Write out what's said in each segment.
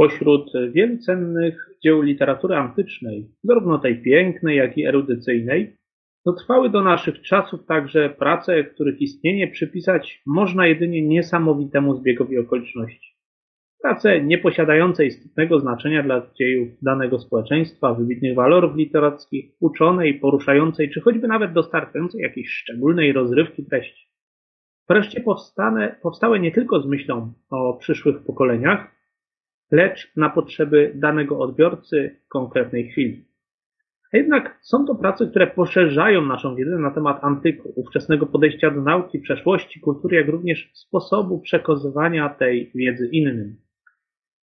Pośród wielu cennych dzieł literatury antycznej, zarówno tej pięknej, jak i erudycyjnej, dotrwały do naszych czasów także prace, których istnienie przypisać można jedynie niesamowitemu zbiegowi okoliczności. Prace nieposiadające istotnego znaczenia dla dziejów danego społeczeństwa, wybitnych walorów literackich, uczonej, poruszającej, czy choćby nawet dostarczającej jakiejś szczególnej rozrywki treści. Wreszcie powstane, powstałe nie tylko z myślą o przyszłych pokoleniach, lecz na potrzeby danego odbiorcy w konkretnej chwili. A jednak są to prace, które poszerzają naszą wiedzę na temat antyku, ówczesnego podejścia do nauki, przeszłości, kultury, jak również sposobu przekazywania tej wiedzy innym.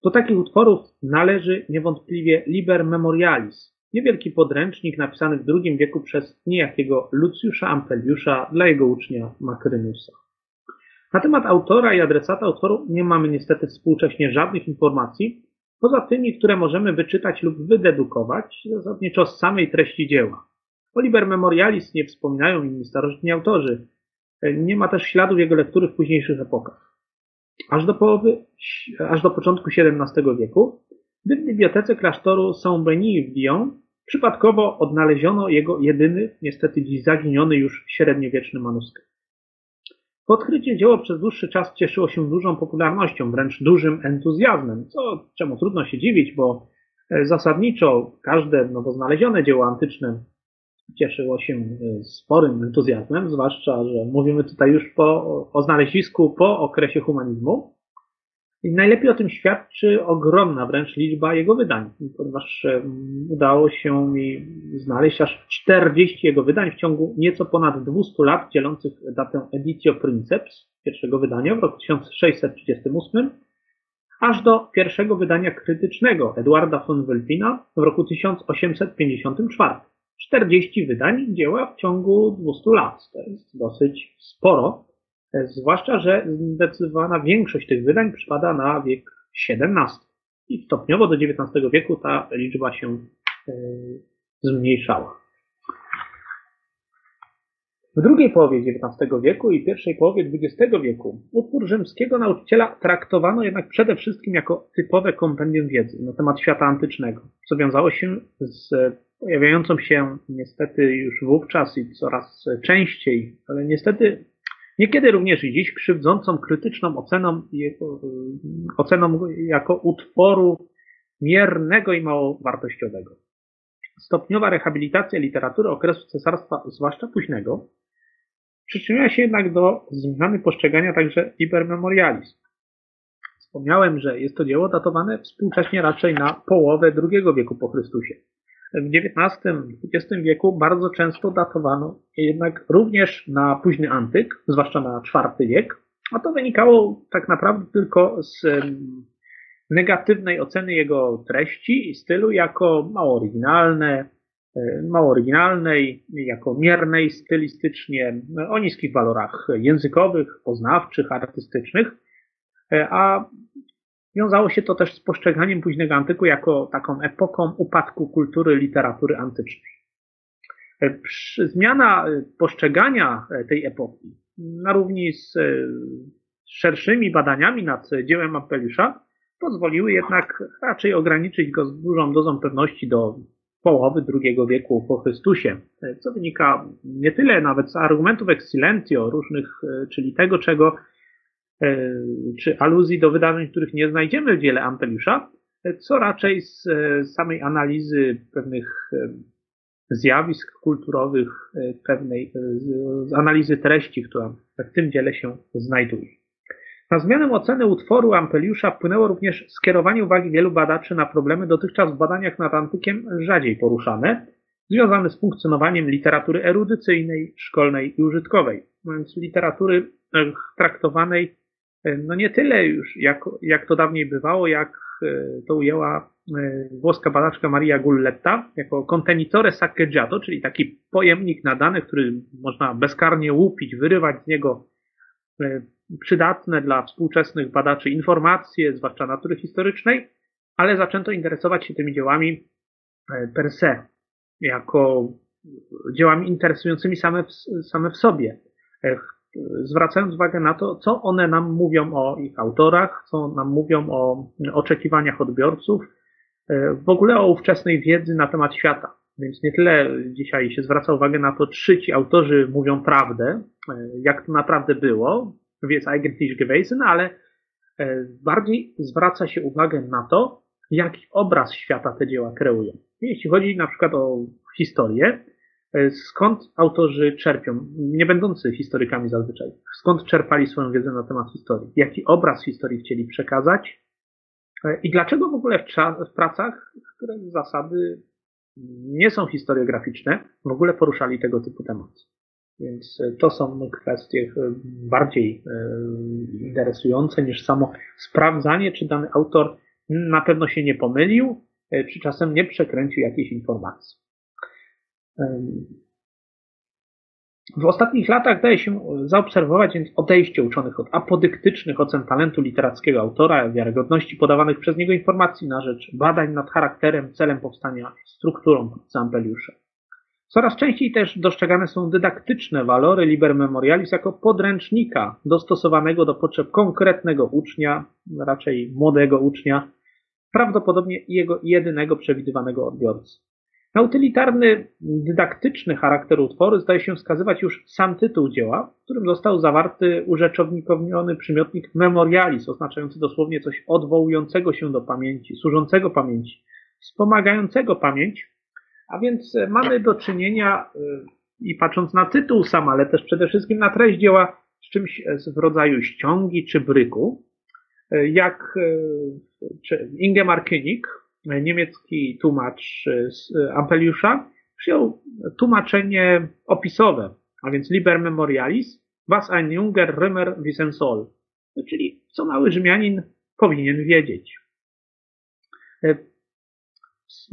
Do takich utworów należy niewątpliwie Liber Memorialis, niewielki podręcznik napisany w II wieku przez niejakiego Lucjusza Ampeliusza dla jego ucznia Makrynusa. Na temat autora i adresata utworu nie mamy niestety współcześnie żadnych informacji, poza tymi, które możemy wyczytać lub wydedukować zasadniczo z samej treści dzieła. Oliver Memorialis nie wspominają inni starożytni autorzy. Nie ma też śladów jego lektury w późniejszych epokach. Aż do połowy, aż do początku XVII wieku, gdy w bibliotece klasztoru Saint-Denis w Lyon przypadkowo odnaleziono jego jedyny, niestety dziś zaginiony już średniowieczny manuskrypt. Po odkryciu dzieło przez dłuższy czas cieszyło się dużą popularnością, wręcz dużym entuzjazmem, co czemu trudno się dziwić, bo e, zasadniczo każde nowo znalezione dzieło antyczne cieszyło się e, sporym entuzjazmem, zwłaszcza, że mówimy tutaj już po, o znalezisku po okresie humanizmu. I najlepiej o tym świadczy ogromna wręcz liczba jego wydań, ponieważ udało się mi znaleźć aż 40 jego wydań w ciągu nieco ponad 200 lat, dzielących datę Editio Princeps, pierwszego wydania w roku 1638, aż do pierwszego wydania krytycznego Eduarda von Welpina w roku 1854. 40 wydań dzieła w ciągu 200 lat. To jest dosyć sporo. Zwłaszcza, że zdecydowana większość tych wydań przypada na wiek XVII. I stopniowo do XIX wieku ta liczba się e, zmniejszała. W drugiej połowie XIX wieku i pierwszej połowie XX wieku utwór rzymskiego nauczyciela traktowano jednak przede wszystkim jako typowe kompendium wiedzy na temat świata antycznego, co wiązało się z pojawiającą się niestety już wówczas i coraz częściej, ale niestety Niekiedy również i dziś krzywdzącą krytyczną oceną, oceną jako utworu miernego i małowartościowego. Stopniowa rehabilitacja literatury okresu cesarstwa, zwłaszcza późnego, przyczyniła się jednak do zmiany postrzegania także Liber Memorialis. Wspomniałem, że jest to dzieło datowane współcześnie raczej na połowę II wieku po Chrystusie w XIX-XX wieku bardzo często datowano jednak również na późny antyk, zwłaszcza na IV wiek, a to wynikało tak naprawdę tylko z negatywnej oceny jego treści i stylu jako mało oryginalne, mało oryginalnej, jako miernej stylistycznie, o niskich walorach językowych, poznawczych, artystycznych, a Wiązało się to też z postrzeganiem późnego antyku jako taką epoką upadku kultury literatury antycznej. E, zmiana e, postrzegania e, tej epoki na równi z szerszymi badaniami nad dziełem Apeliusza pozwoliły jednak raczej ograniczyć go z dużą dozą pewności do połowy II wieku po Chrystusie, co wynika nie tyle nawet z argumentów ex silentio różnych, czyli tego, czego czy aluzji do wydarzeń, których nie znajdziemy w dziele Ampeliusza, co raczej z e, samej analizy pewnych e, zjawisk kulturowych, pewnej z analizy treści, która w tym dziele się znajduje. Na zmianę oceny utworu Ampeliusza wpłynęło również skierowanie uwagi wielu badaczy na problemy dotychczas w badaniach nad antykiem rzadziej poruszane, związane z funkcjonowaniem literatury erudycyjnej, szkolnej i użytkowej, więc literatury traktowanej no nie tyle już, jak, jak to dawniej bywało, jak e, to ujęła e, włoska badaczka Maria Gulletta jako contenitore saccheggiato, czyli taki pojemnik na dane, który można bezkarnie łupić, wyrywać z niego e, przydatne dla współczesnych badaczy informacje, zwłaszcza natury historycznej, ale zaczęto interesować się tymi dziełami per se, jako dziełami interesującymi same w, same w sobie. Zwracając uwagę na to, co one nam mówią o ich autorach, co nam mówią o oczekiwaniach odbiorców, w ogóle o ówczesnej wiedzy na temat świata. Więc nie tyle dzisiaj się zwraca uwagę na to, czy ci autorzy mówią prawdę, jak to naprawdę było, wie eigentlich gewesen, ale bardziej zwraca się uwagę na to, jaki obraz świata te dzieła kreują. Jeśli chodzi na przykład o historię, e, skąd autorzy czerpią, nie będący historykami zazwyczaj, skąd czerpali swoją wiedzę na temat historii, jaki obraz historii chcieli przekazać e, i dlaczego w ogóle w, w pracach, które zasady nie są historiograficzne, w ogóle poruszali tego typu tematy. Więc e, to są kwestie bardziej interesujące niż samo sprawdzanie, czy dany autor na pewno się nie pomylił, e, czy czasem nie przekręcił jakiejś informacji. W ostatnich latach daje się zaobserwować więc odejście uczonych od apodyktycznych ocen talentu literackiego autora, wiarygodności podawanych przez niego informacji na rzecz badań nad charakterem, celem powstania, strukturą Zampeliusza. Coraz częściej też dostrzegane są dydaktyczne walory Liber Memorialis jako podręcznika dostosowanego do potrzeb konkretnego ucznia, raczej młodego ucznia, prawdopodobnie jego jedynego przewidywanego odbiorcy. Na utylitarny, dydaktyczny charakter utworu zdaje się wskazywać już sam tytuł dzieła, w którym został zawarty urzeczownikowniony przymiotnik memorialis, oznaczający dosłownie coś odwołującego się do pamięci, służącego pamięci, wspomagającego pamięć, a więc mamy do czynienia, y, i patrząc na tytuł sam, ale też przede wszystkim na treść dzieła, z czymś w rodzaju ściągi czy bryku, jak Ingemar König, niemiecki tłumacz z Ampeliusza, przyjął tłumaczenie opisowe, a więc Liber Memorialis, was ein junger Römer wissen soll, czyli co mały Rzymianin powinien wiedzieć.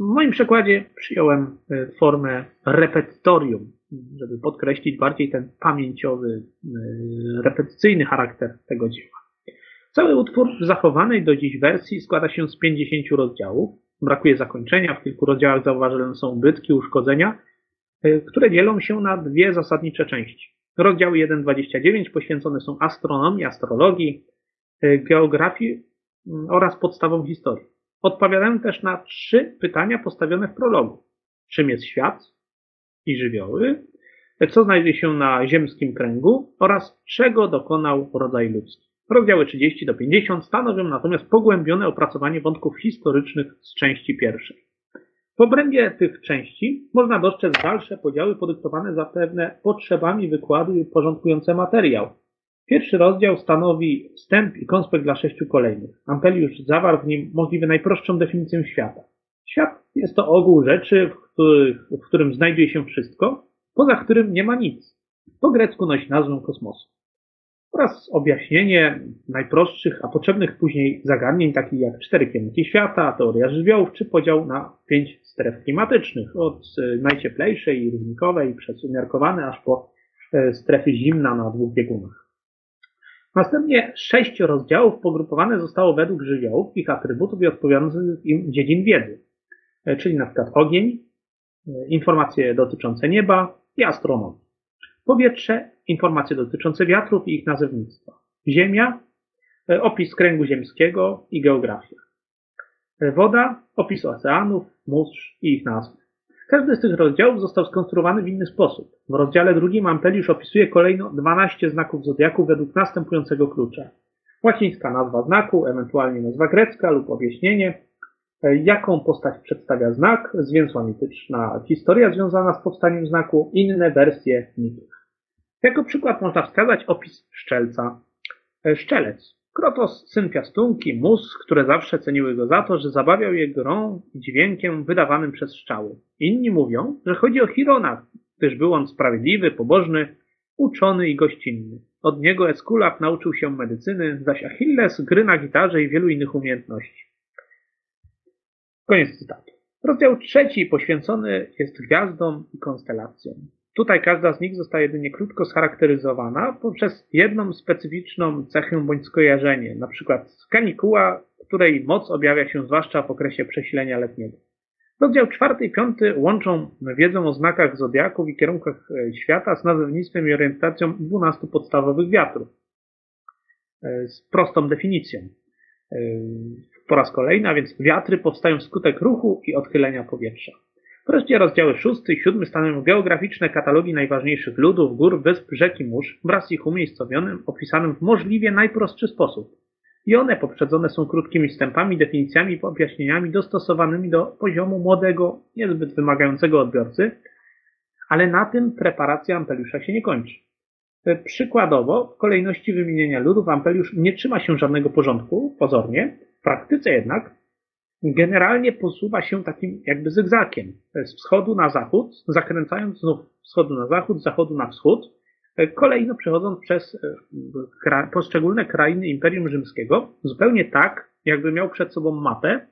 W moim przykładzie przyjąłem e, formę repetytorium, żeby podkreślić bardziej ten pamięciowy, e, repetycyjny charakter tego dzieła. Cały utwór w zachowanej do dziś wersji składa się z 50 rozdziałów. Brakuje zakończenia, w kilku rozdziałach zauważone są ubytki, uszkodzenia, e, które dzielą się na dwie zasadnicze części. Rozdziały 1.29 poświęcone są astronomii, astrologii, geografii mm, oraz podstawom historii. Odpowiadałem też na trzy pytania postawione w prologu. Czym jest świat i żywioły? Co znajduje się na ziemskim kręgu? Oraz czego dokonał rodzaj ludzki? Rozdziały 30 do 50 stanowią natomiast pogłębione opracowanie wątków historycznych z części pierwszej. W obrębie tych części można dostrzec dalsze podziały podyktowane zapewne potrzebami wykładu i porządkujące materiał, Pierwszy rozdział stanowi wstęp i konspekt dla sześciu kolejnych. Ampeliusz zawarł w nim możliwie najprostszą definicję świata. Świat jest to ogół rzeczy, w, których, w którym znajduje się wszystko, poza którym nie ma nic. Po grecku nosi nazwę kosmosu. Oraz objaśnienie najprostszych, a potrzebnych później zagadnień, takich jak cztery kierunki świata, teoria żywiołów, czy podział na pięć stref klimatycznych, od najcieplejszej i równikowej przez umiarkowane, aż po e, strefy zimna na dwóch biegunach. Następnie sześć rozdziałów pogrupowane zostało według żywiołów, ich atrybutów i odpowiadających im dziedzin wiedzy, e, czyli na przykład ogień, e, informacje dotyczące nieba i astronomii. Powietrze, informacje dotyczące wiatrów i ich nazewnictwa. Ziemia, e, opis kręgu ziemskiego i geografia. Woda, opis oceanów, mórz i ich nazwy. Każdy z tych rozdziałów został skonstruowany w inny sposób. W rozdziale drugim Ampeliusz opisuje kolejno 12 znaków zodiaku według następującego klucza. Łacińska nazwa znaku, ewentualnie nazwa grecka lub objaśnienie, e, jaką postać przedstawia znak, zwięzła mityczna historia związana z powstaniem znaku, inne wersje mitów. Jako przykład można wskazać opis szczelca. E, szczelec Krotos, syn piastunki, mus, które zawsze ceniły go za to, że zabawiał je grą i dźwiękiem wydawanym przez strzały. Inni mówią, że chodzi o Chirona, gdyż był on sprawiedliwy, pobożny, uczony i gościnny. Od niego Eskulap nauczył się medycyny, zaś Achilles gry na gitarze i wielu innych umiejętności. Koniec cytatu. Rozdział trzeci poświęcony jest gwiazdom i konstelacjom. Tutaj każda z nich zostaje jedynie krótko scharakteryzowana poprzez jedną specyficzną cechę bądź skojarzenie, na przykład kanikuła, której moc objawia się zwłaszcza w okresie przesilenia letniego. Rozdział czwarty i piąty łączą wiedzę o znakach zodiaków i kierunkach e, świata z nazewnictwem i orientacją 12 podstawowych wiatrów. E, z prostą definicją. E, po raz kolejny, a więc wiatry powstają wskutek ruchu i odchylenia powietrza. Wreszcie rozdziały szósty i siódmy stanowią geograficzne katalogi najważniejszych ludów, gór, wysp, rzek mórz wraz z ich umiejscowionym, opisanym w możliwie najprostszy sposób. I one poprzedzone są krótkimi wstępami, definicjami i objaśnieniami dostosowanymi do poziomu młodego, niezbyt wymagającego odbiorcy, ale na tym preparacja Ampeliusza się nie kończy. Przykładowo, w kolejności wymienienia ludów Ampeliusz nie trzyma się żadnego porządku, pozornie, w praktyce jednak generalnie posuwa się takim jakby zygzakiem z wschodu na zachód, zakręcając znów wschodu na zachód, zachodu na wschód, kolejno przechodząc przez e, poszczególne krainy Imperium Rzymskiego, zupełnie tak, jakby miał przed sobą mapę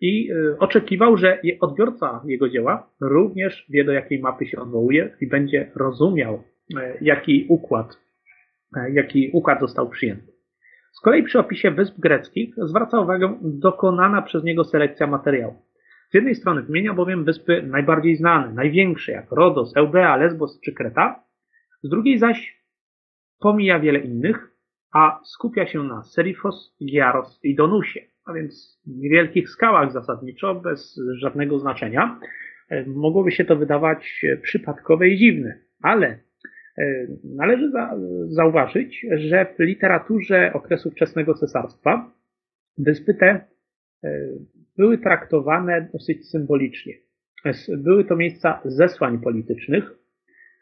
i e, oczekiwał, że odbiorca jego dzieła również wie, do jakiej mapy się odwołuje i będzie rozumiał, e, jaki układ, jaki układ został przyjęty. Z kolei przy opisie wysp greckich zwraca uwagę dokonana przez niego selekcja materiału. Z jednej strony wymienia bowiem wyspy najbardziej znane, największe, jak Rodos, Eubea, Lesbos czy Kreta, z drugiej zaś pomija wiele innych, a skupia się na Serifos, Giaros i Donusie, a więc niewielkich skałach zasadniczo, bez żadnego znaczenia. E, mogłoby się to wydawać przypadkowe i dziwne, ale E, należy za, zauważyć, że w literaturze okresu wczesnego cesarstwa wyspy te e, były traktowane dosyć symbolicznie. Były to miejsca zesłań politycznych.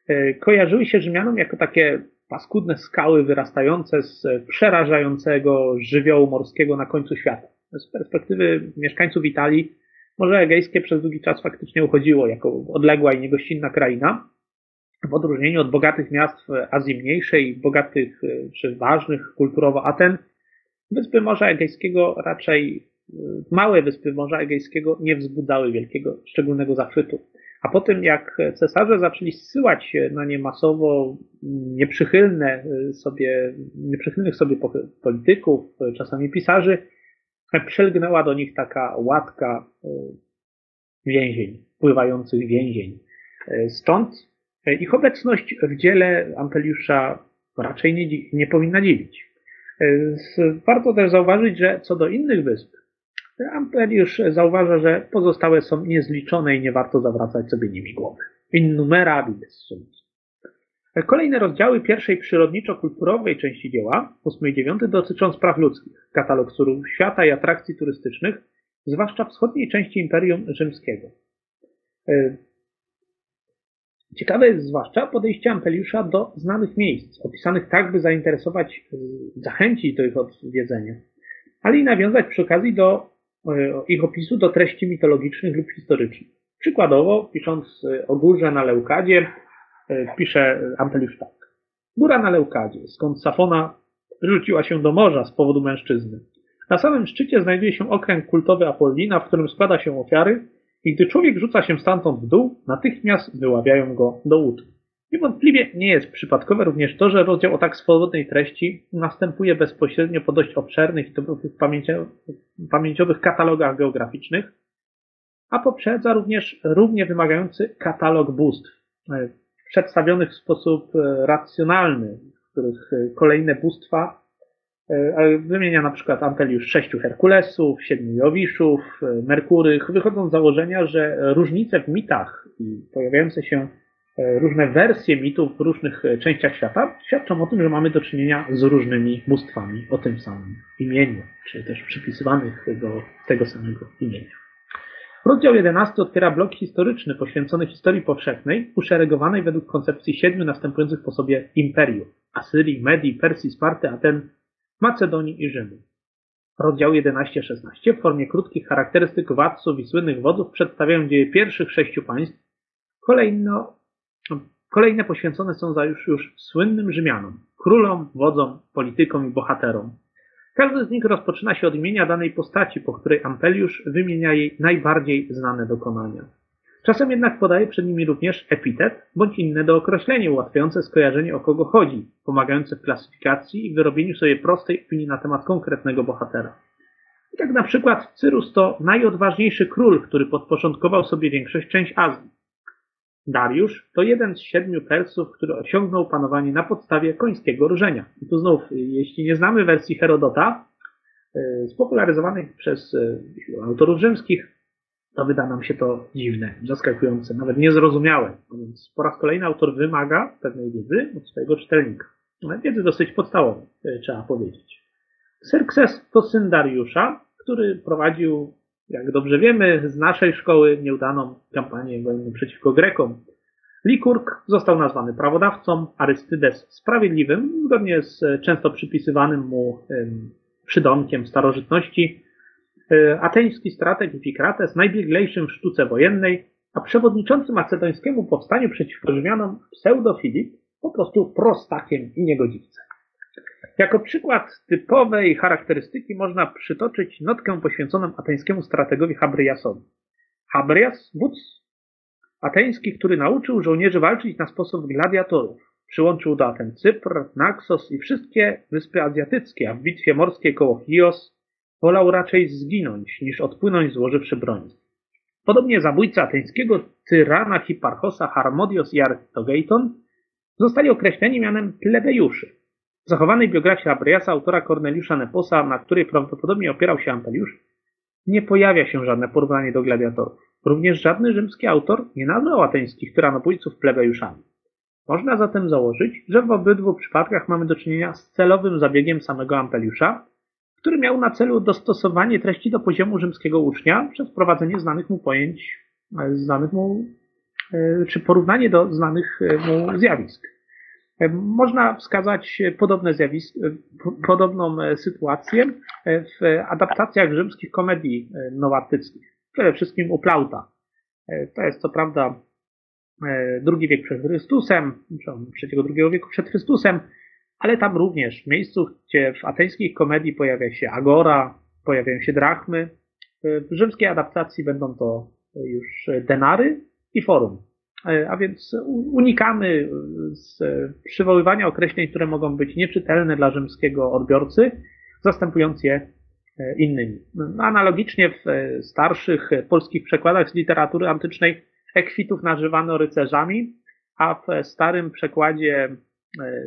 E, kojarzyły się Rzymianom jako takie paskudne skały wyrastające z przerażającego żywiołu morskiego na końcu świata. Z perspektywy mieszkańców Italii Morze Egejskie przez długi czas faktycznie uchodziło jako odległa i niegościnna kraina, w odróżnieniu od bogatych miast w Azji Mniejszej, bogatych e, czy ważnych kulturowo Aten, wyspy Morza Egejskiego raczej, e, małe wyspy Morza Egejskiego nie wzbudzały wielkiego, szczególnego zachwytu. A po tym, jak cesarze zaczęli zsyłać na nie masowo nieprzychylne sobie, nieprzychylnych sobie polityków, czasami pisarzy, przelgnęła do nich taka łatka e, więzień, pływających więzień. Stąd ich obecność w dziele Ampeliusza raczej nie, nie powinna dziwić. Warto też zauważyć, że co do innych wysp, Ampeliusz zauważa, że pozostałe są niezliczone i nie warto zawracać sobie nimi głowy. Innumerabilis sunt. Kolejne rozdziały pierwszej przyrodniczo-kulturowej części dzieła, 8 i 9, dotyczą spraw ludzkich, katalog surów świata i atrakcji turystycznych, zwłaszcza wschodniej części Imperium Rzymskiego. Ciekawe jest zwłaszcza podejście Ampeliusza do znanych miejsc, opisanych tak, by zainteresować, y, zachęcić do ich odwiedzenia, ale i nawiązać przy okazji do y, ich opisu do treści mitologicznych lub historycznych. Przykładowo, pisząc y, o górze na Leukadzie, pisze Ampeliusz tak. Góra na Leukadzie, skąd Safona rzuciła się do morza z powodu mężczyzny. Na samym szczycie znajduje się okręg kultowy Apollina, w którym składa się ofiary, i gdy człowiek rzuca się stamtąd w dół, natychmiast wyławiają go do łód. Niewątpliwie nie jest przypadkowe również to, że rozdział o tak swobodnej treści następuje bezpośrednio po dość obszernych i pamięciowych katalogach geograficznych, a poprzedza również równie wymagający katalog bóstw, e, przedstawionych w sposób e, racjonalny, w których e, kolejne bóstwa wymienia na przykład Ampeliusz sześciu Herkulesów, siedmiu Jowiszów, e, Merkurych, wychodzą z założenia, że różnice w mitach i pojawiające się e, różne wersje mitów w różnych częściach świata świadczą o tym, że mamy do czynienia z różnymi bóstwami o tym samym imieniu, czy też przypisywanych do tego samego imienia. Rozdział 11 otwiera blok historyczny poświęcony historii powszechnej, uszeregowanej według koncepcji siedmiu następujących po sobie imperiów Asyrii, Medii, Persji, Sparty, Aten, Macedonii i Rzymu. Rozdział 11-16 w formie krótkich charakterystyk władców i słynnych wodzów przedstawiają dzieje pierwszych sześciu państw. Kolejno, kolejne poświęcone są za już, już słynnym Rzymianom, królom, wodzom, politykom i bohaterom. Każdy z nich rozpoczyna się od imienia danej postaci, po której Ampeliusz wymienia jej najbardziej znane dokonania. Czasem jednak podaje przed nimi również epitet bądź inne dookreślenie ułatwiające skojarzenie o kogo chodzi, pomagające w klasyfikacji i wyrobieniu sobie prostej opinii na temat konkretnego bohatera. Tak na przykład Cyrus to najodważniejszy król, który podporządkował sobie większość część Azji. Dariusz to jeden z siedmiu Persów, który osiągnął panowanie na podstawie końskiego rżenia. I tu znów, jeśli nie znamy wersji Herodota, e, spopularyzowanej przez e, autorów rzymskich, to wyda nam się to dziwne, zaskakujące, nawet niezrozumiałe. A więc po raz kolejny autor wymaga pewnej wiedzy od swojego czytelnika. Wiedzy dosyć podstawowej, e, trzeba powiedzieć. Xerxes to syn Dariusza, który prowadził jak dobrze wiemy z naszej szkoły, nieudaną kampanię wojenną przeciwko Grekom. Likurg został nazwany prawodawcą, Arystydes sprawiedliwym, zgodnie z często przypisywanym mu przydomkiem starożytności, e, ateński strateg Fikrates najbieglejszym w sztuce wojennej, a przewodniczący macedońskiemu powstaniu przeciwko Rzymianom pseudofilip, po prostu prostakiem i niegodziwcem. Jako przykład typowej charakterystyki można przytoczyć notkę poświęconą ateńskiemu strategowi Habriasowi. Habrias, wódz ateński, który nauczył żołnierzy walczyć na sposób gladiatorów. Przyłączył do Aten Cypr, Naxos i wszystkie wyspy azjatyckie, a w bitwie morskiej koło Chios wolał raczej zginąć, niż odpłynąć złożywszy broń. Podobnie zabójcy ateńskiego tyrana Hiparchosa Harmodios i Artogeiton zostali określeni mianem plebejuszy. W zachowanej biografii Abriasa, autora Corneliusza Neposa, na której prawdopodobnie opierał się Ampeliusz, nie pojawia się żadne porównanie do gladiatorów. Również żadny rzymski autor nie nazwał ateńskich tyranobójców plebejuszami. Można zatem założyć, że w obydwu przypadkach mamy do czynienia z celowym zabiegiem samego Ampeliusza, który miał na celu dostosowanie treści do poziomu rzymskiego ucznia przez wprowadzenie znanych mu pojęć, znanych mu, e, czy porównanie do znanych mu zjawisk. Można wskazać podobne zjawisko, podobną e, sytuację e, w adaptacjach rzymskich komedii e, nowatyckich. Przede wszystkim u Plauta. To jest co prawda drugi wiek przed Chrystusem, trzeciego, drugiego wieku przed Chrystusem, ale tam również w miejscu, gdzie w ateńskich komedii pojawia się agora, pojawiają się drachmy, w rzymskiej adaptacji będą to już denary i forum. E, a więc unikamy z przywoływania określeń, które mogą być nieczytelne dla rzymskiego odbiorcy, zastępując je e, innymi. Analogicznie w e, starszych polskich przekładach z literatury antycznej ekwitów nazywano rycerzami, a w starym przekładzie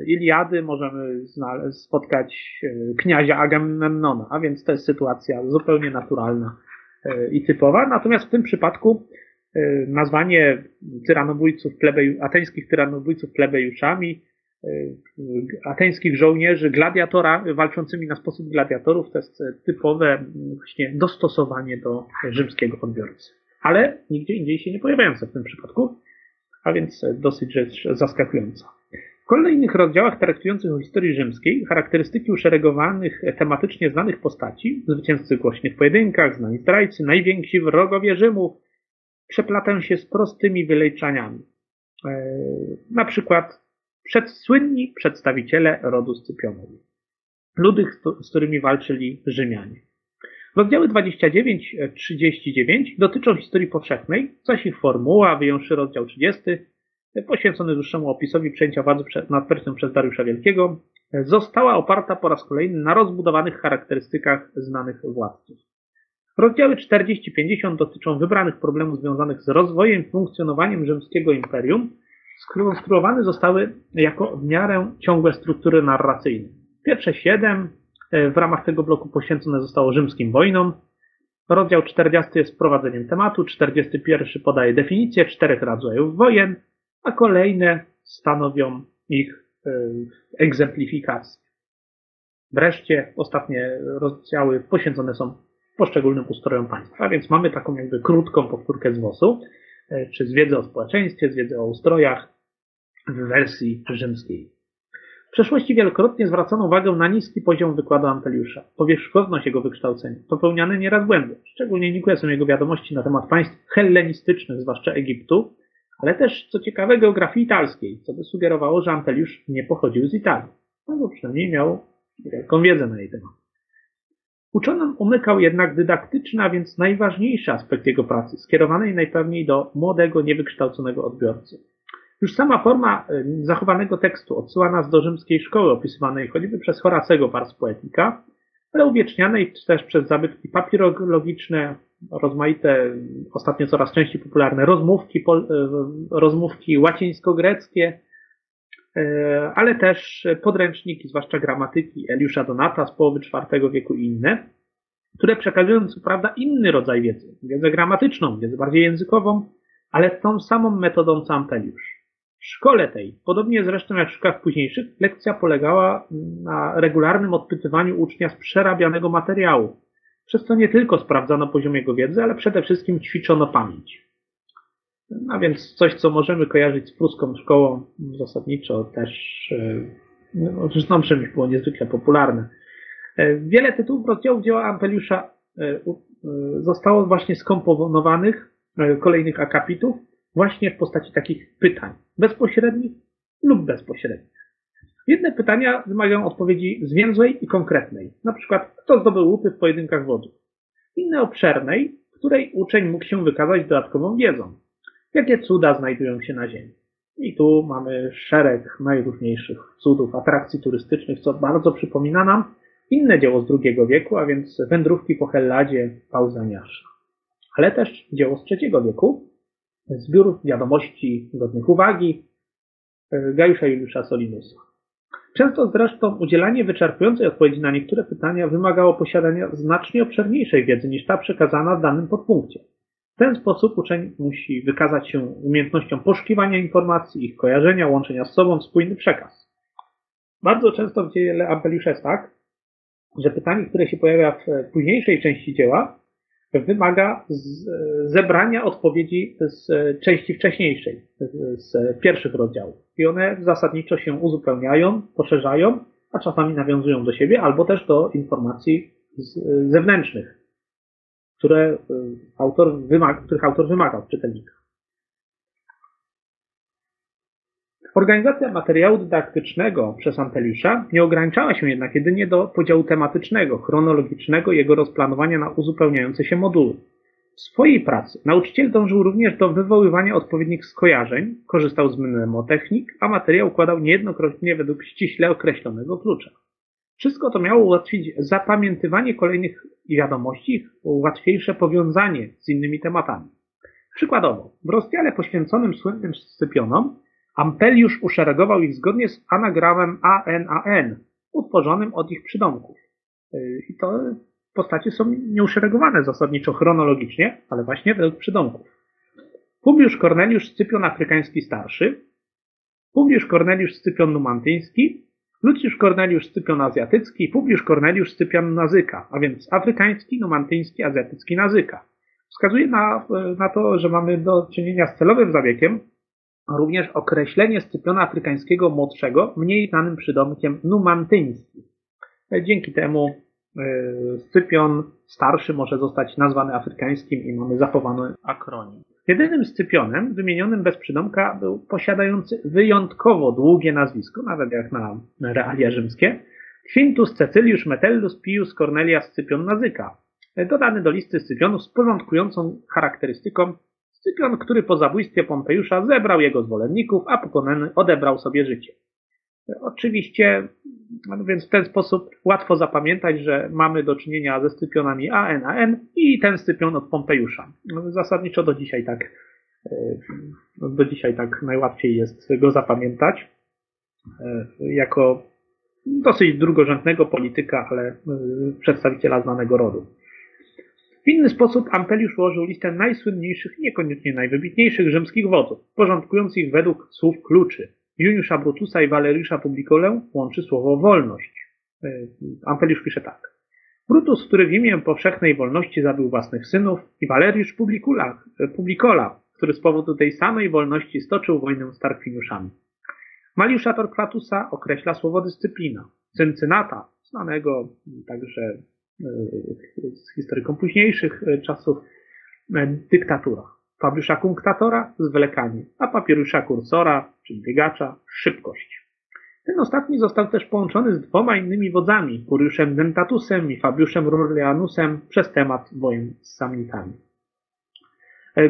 Iliady możemy spotkać kniazia Agamemnona, a więc to jest sytuacja zupełnie naturalna i typowa. Natomiast w tym przypadku E, nazwanie tyranobójców plebeju, ateńskich tyranobójców plebejuszami, e, ateńskich żołnierzy gladiatora, walczącymi na sposób gladiatorów, to jest typowe właśnie dostosowanie do rzymskiego odbiorcy. Ale nigdzie indziej się nie pojawiające w tym przypadku, a więc dosyć rzecz zaskakująca. Kolejnych rozdziałach traktujących o historii rzymskiej charakterystyki uszeregowanych tematycznie znanych postaci, zwycięzcy głośnych pojedynkach, znani zdrajcy, najwięksi wrogowie Rzymu, przeplatają się z prostymi wyleczaniami. E, na przykład przed, słynni przedstawiciele rodu Scypionowi. Ludy, z którymi walczyli Rzymianie. Rozdziały 29-39 dotyczą historii powszechnej, zaś ich formuła, wyjąwszy rozdział 30, poświęcony dłuższemu opisowi przejęcia władzy nad Persją przez Dariusza Wielkiego, została oparta po raz kolejny na rozbudowanych charakterystykach znanych władców. Rozdziały 40-50 dotyczą wybranych problemów związanych z rozwojem i funkcjonowaniem rzymskiego imperium, skonstruowane zostały jako w miarę ciągłe struktury narracyjne. Pierwsze 7 e, w ramach tego bloku poświęcone zostało rzymskim wojnom. Rozdział 40 jest prowadzeniem tematu, 41 podaje definicję czterech rodzajów wojen, a kolejne stanowią ich e, egzemplifikację. Wreszcie ostatnie rozdziały poświęcone są poszczególnym ustrojom państwa. Więc mamy taką jakby krótką powtórkę z WOS-u, e, czy z wiedzy o społeczeństwie, z wiedzy o ustrojach w wersji rzymskiej. W przeszłości wielokrotnie zwracano uwagę na niski poziom wykładu Anteliusza, powierzchowność jego wykształcenia, popełniane nieraz błędy. Szczególnie nikłe są jego wiadomości na temat państw hellenistycznych, zwłaszcza Egiptu, ale też, co ciekawe, geografii italskiej, co by sugerowało, że Anteliusz nie pochodził z Italii, albo przynajmniej miał wielką wiedzę na jej temat. Uczonym umykał jednak dydaktyczny, a więc najważniejszy aspekt jego pracy, skierowanej najpewniej do młodego, niewykształconego odbiorcy. Już sama forma e, zachowanego tekstu odsyła nas do rzymskiej szkoły opisywanej choćby przez Horacego Pars Poetica, ale uwiecznianej też przez zabytki papirologiczne, rozmaite, ostatnio coraz częściej popularne rozmówki, e, rozmówki łacińsko-greckie, e, ale też podręczniki, zwłaszcza gramatyki Eliusza Donata z połowy IV wieku i inne, które przekazują co prawda inny rodzaj wiedzy, wiedzę gramatyczną, wiedzę bardziej językową, ale tą samą metodą co Ampeliusz. W szkole tej, podobnie zresztą jak w szkołach późniejszych, lekcja polegała na regularnym odpytywaniu ucznia z przerabianego materiału, przez co nie tylko sprawdzano poziom jego wiedzy, ale przede wszystkim ćwiczono pamięć. A więc coś, co możemy kojarzyć z pruską szkołą, zasadniczo też no, zresztą czymś było niezwykle popularne. E, wiele tytułów rozdziałów dzieła Ampeliusza e, e, zostało właśnie skomponowanych, kolejnych akapitów, właśnie w postaci takich pytań, bezpośrednich lub bezpośrednich. Jedne pytania wymagają odpowiedzi zwięzłej i konkretnej, na przykład kto zdobył łupy w pojedynkach wodów. Inne obszernej, w której uczeń mógł się wykazać dodatkową wiedzą. Jakie cuda znajdują się na Ziemi? I tu mamy szereg najróżniejszych cudów, atrakcji turystycznych, co bardzo przypomina nam inne dzieło z II wieku, a więc wędrówki po Helladzie Pauzaniasza. Ale też dzieło z III wieku, zbiór wiadomości godnych uwagi e, Gajusza Juliusza Solinusa. Często zresztą udzielanie wyczerpującej odpowiedzi na niektóre pytania wymagało posiadania znacznie obszerniejszej wiedzy niż ta przekazana w danym podpunkcie. W ten sposób uczeń musi wykazać się umiejętnością poszukiwania informacji, ich kojarzenia, łączenia z sobą spójny przekaz. Bardzo często w dziele Ampeliusza jest tak, że pytanie, które się pojawia w późniejszej części dzieła, wymaga zebrania odpowiedzi z części wcześniejszej, z pierwszych rozdziałów. I one zasadniczo się uzupełniają, poszerzają, a czasami nawiązują do siebie, albo też do informacji zewnętrznych, które autor wymaga, których autor wymaga od czytelnika. Organizacja materiału dydaktycznego przez Anteliusza nie ograniczała się jednak jedynie do podziału tematycznego, chronologicznego i jego rozplanowania na uzupełniające się moduły. W swojej pracy nauczyciel dążył również do wywoływania odpowiednich skojarzeń, korzystał z mnemotechnik, a materiał układał niejednokrotnie według ściśle określonego klucza. Wszystko to miało ułatwić zapamiętywanie kolejnych wiadomości, łatwiejsze powiązanie z innymi tematami. Przykładowo, w rozdziale poświęconym słynnym scypionom Ampeliusz uszeregował ich zgodnie z anagramem ANAN, utworzonym od ich przydomków. Y, I to postacie są nieuszeregowane zasadniczo chronologicznie, ale właśnie według przydomków. Publiusz Korneliusz Scypion Afrykański Starszy, Publiusz Korneliusz Scypion Numantyński, Luciusz Korneliusz Scypion Azjatycki Publiusz Korneliusz Scypion Nazyka, a więc afrykański, numantyński, azjatycki Nazyka. Wskazuje na, na to, że mamy do czynienia z celowym zabiegiem, również określenie Scypiona Afrykańskiego Młodszego, mniej znanym przydomkiem numantyński. Dzięki temu e, Scypion Starszy może zostać nazwany afrykańskim i mamy zachowany akronim. Jedynym Scypionem wymienionym bez przydomka był posiadający wyjątkowo długie nazwisko, nawet jak na realia rzymskie, Quintus Cecylius Metellus Pius Cornelia Scypion Nazyka, dodany do listy Scypionów z porządkującą charakterystyką Scypion, który po zabójstwie Pompejusza zebrał jego zwolenników, a pokonany odebrał sobie życie. Oczywiście, no więc w ten sposób łatwo zapamiętać, że mamy do czynienia ze Scypionami ANAN i ten Scypion od Pompejusza. Zasadniczo do dzisiaj tak, e, do dzisiaj tak najłatwiej jest go zapamiętać e, jako dosyć drugorzędnego polityka, ale e, przedstawiciela znanego rodu. Inny sposób Ampeliusz ułożył listę najsłynniejszych, niekoniecznie najwybitniejszych rzymskich wodzów, porządkując ich według słów kluczy. Juniusza Brutusa i Waleriusza Publikolę łączy słowo wolność. E, Ampeliusz pisze tak. Brutus, który w imię powszechnej wolności zabił własnych synów i Waleriusz Publikula, e, Publikola, który z powodu tej samej wolności stoczył wojnę z Tarkwiniuszami. Maliusza Torquatusa określa słowo dyscyplina. Cyncynata, znanego także z historyką późniejszych e, czasów, e, dyktatura. Fabiusza Kunktatora zwlekanie, a papierusza kursora, czyli biegacza, szybkość. Ten ostatni został też połączony z dwoma innymi wodzami, Kuriuszem Dentatusem i Fabiuszem Rurlianusem przez temat wojen z Samnitami.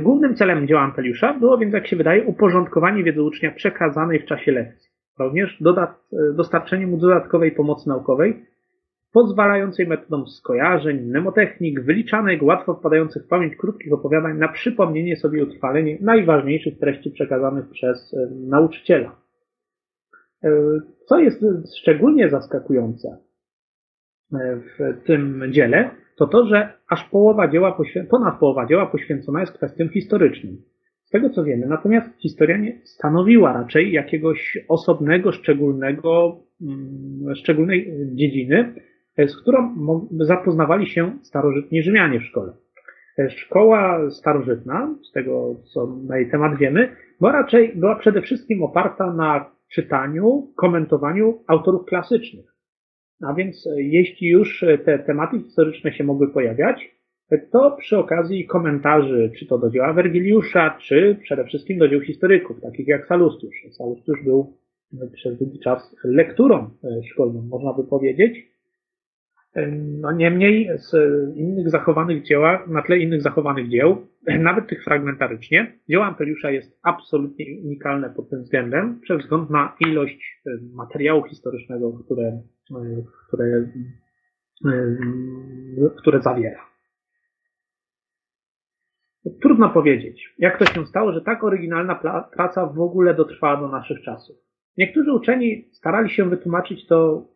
Głównym celem dzieła Ampeliusza było więc, jak się wydaje, uporządkowanie wiedzy ucznia przekazanej w czasie lekcji. Również dostarczenie mu dodatkowej pomocy naukowej, pozwalającej metodą skojarzeń, mnemotechnik, wyliczanek, łatwo wpadających w pamięć krótkich opowiadań na przypomnienie sobie utrwalenie najważniejszych treści przekazanych przez e, nauczyciela. E, co jest szczególnie zaskakujące e, w tym dziele, to to, że aż połowa dzieła, ponad połowa dzieła poświęcona jest kwestiom historycznym. Z tego co wiemy, natomiast historia nie stanowiła raczej jakiegoś osobnego, szczególnego, mm, szczególnej dziedziny, z którą zapoznawali się starożytni Rzymianie w szkole. Szkoła starożytna, z tego co na jej temat wiemy, była raczej była przede wszystkim oparta na czytaniu, komentowaniu autorów klasycznych. A więc e, jeśli już e, te tematy historyczne się mogły pojawiać, e, to przy okazji komentarzy, czy to do dzieła Wergiliusza, czy przede wszystkim do dzieł historyków, takich jak Salustiusz. Salustiusz był przez długi czas lekturą szkolną, można by powiedzieć. No niemniej z innych zachowanych dzieła, na tle innych zachowanych dzieł, nawet tych fragmentarycznie, dzieło Ampeliusza jest absolutnie unikalne pod tym względem, przez wzgląd na ilość e, materiału historycznego, które, e, które, e, które zawiera. Trudno powiedzieć, jak to się stało, że tak oryginalna praca w ogóle dotrwała do naszych czasów. Niektórzy uczeni starali się wytłumaczyć to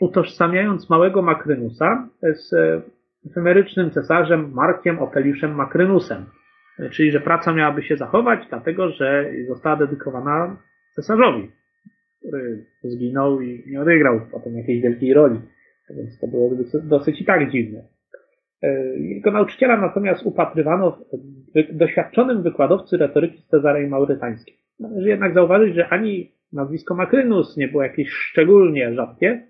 utożsamiając małego Makrynusa z efemerycznym cesarzem Markiem Opeliuszem Makrynusem. Czyli, że praca miałaby się zachować, dlatego że została dedykowana cesarzowi, który zginął i nie odegrał potem jakiejś wielkiej roli. Więc to było dosyć i tak dziwne. Jego nauczyciela natomiast upatrywano w doświadczonym wykładowcy retoryki z Maurytańskiej. Należy jednak zauważyć, że ani nazwisko Makrynus nie było jakieś szczególnie rzadkie,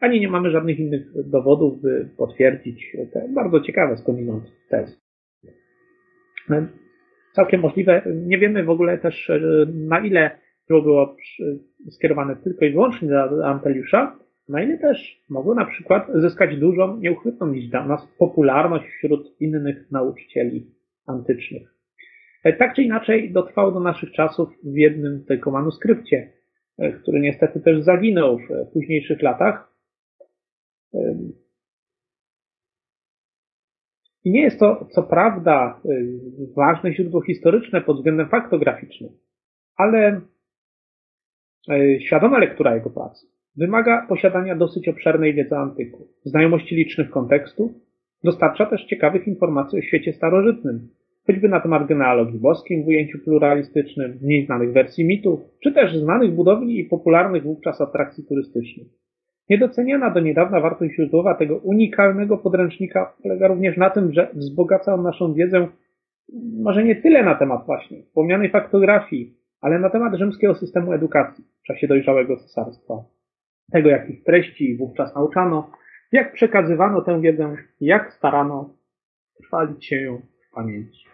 ani nie mamy żadnych innych dowodów, by potwierdzić te bardzo ciekawe skądinąd tezy. Całkiem możliwe, nie wiemy w ogóle też na ile było, skierowane tylko i wyłącznie do Anteliusza, na ile też mogło na przykład zyskać dużą, nieuchwytną niż dla nas popularność wśród innych nauczycieli antycznych. Tak czy inaczej dotrwało do naszych czasów w jednym tylko manuskrypcie, który niestety też zaginął w późniejszych latach, i nie jest to, co prawda, y, ważne źródło historyczne pod względem faktograficznym, ale y, świadoma lektura jego pracy wymaga posiadania dosyć obszernej wiedzy antyku, znajomości licznych kontekstów, dostarcza też ciekawych informacji o świecie starożytnym, choćby na temat genealogii boskiej w ujęciu pluralistycznym, mniej znanych wersji mitów, czy też znanych budowli i popularnych wówczas atrakcji turystycznych. Niedoceniana do niedawna wartość źródłowa tego unikalnego podręcznika polega również na tym, że wzbogaca on naszą wiedzę może nie tyle na temat właśnie wspomnianej faktografii, ale na temat rzymskiego systemu edukacji w czasie dojrzałego cesarstwa. Tego, jakich treści wówczas nauczano, jak przekazywano tę wiedzę, jak starano trwalić się ją w pamięci.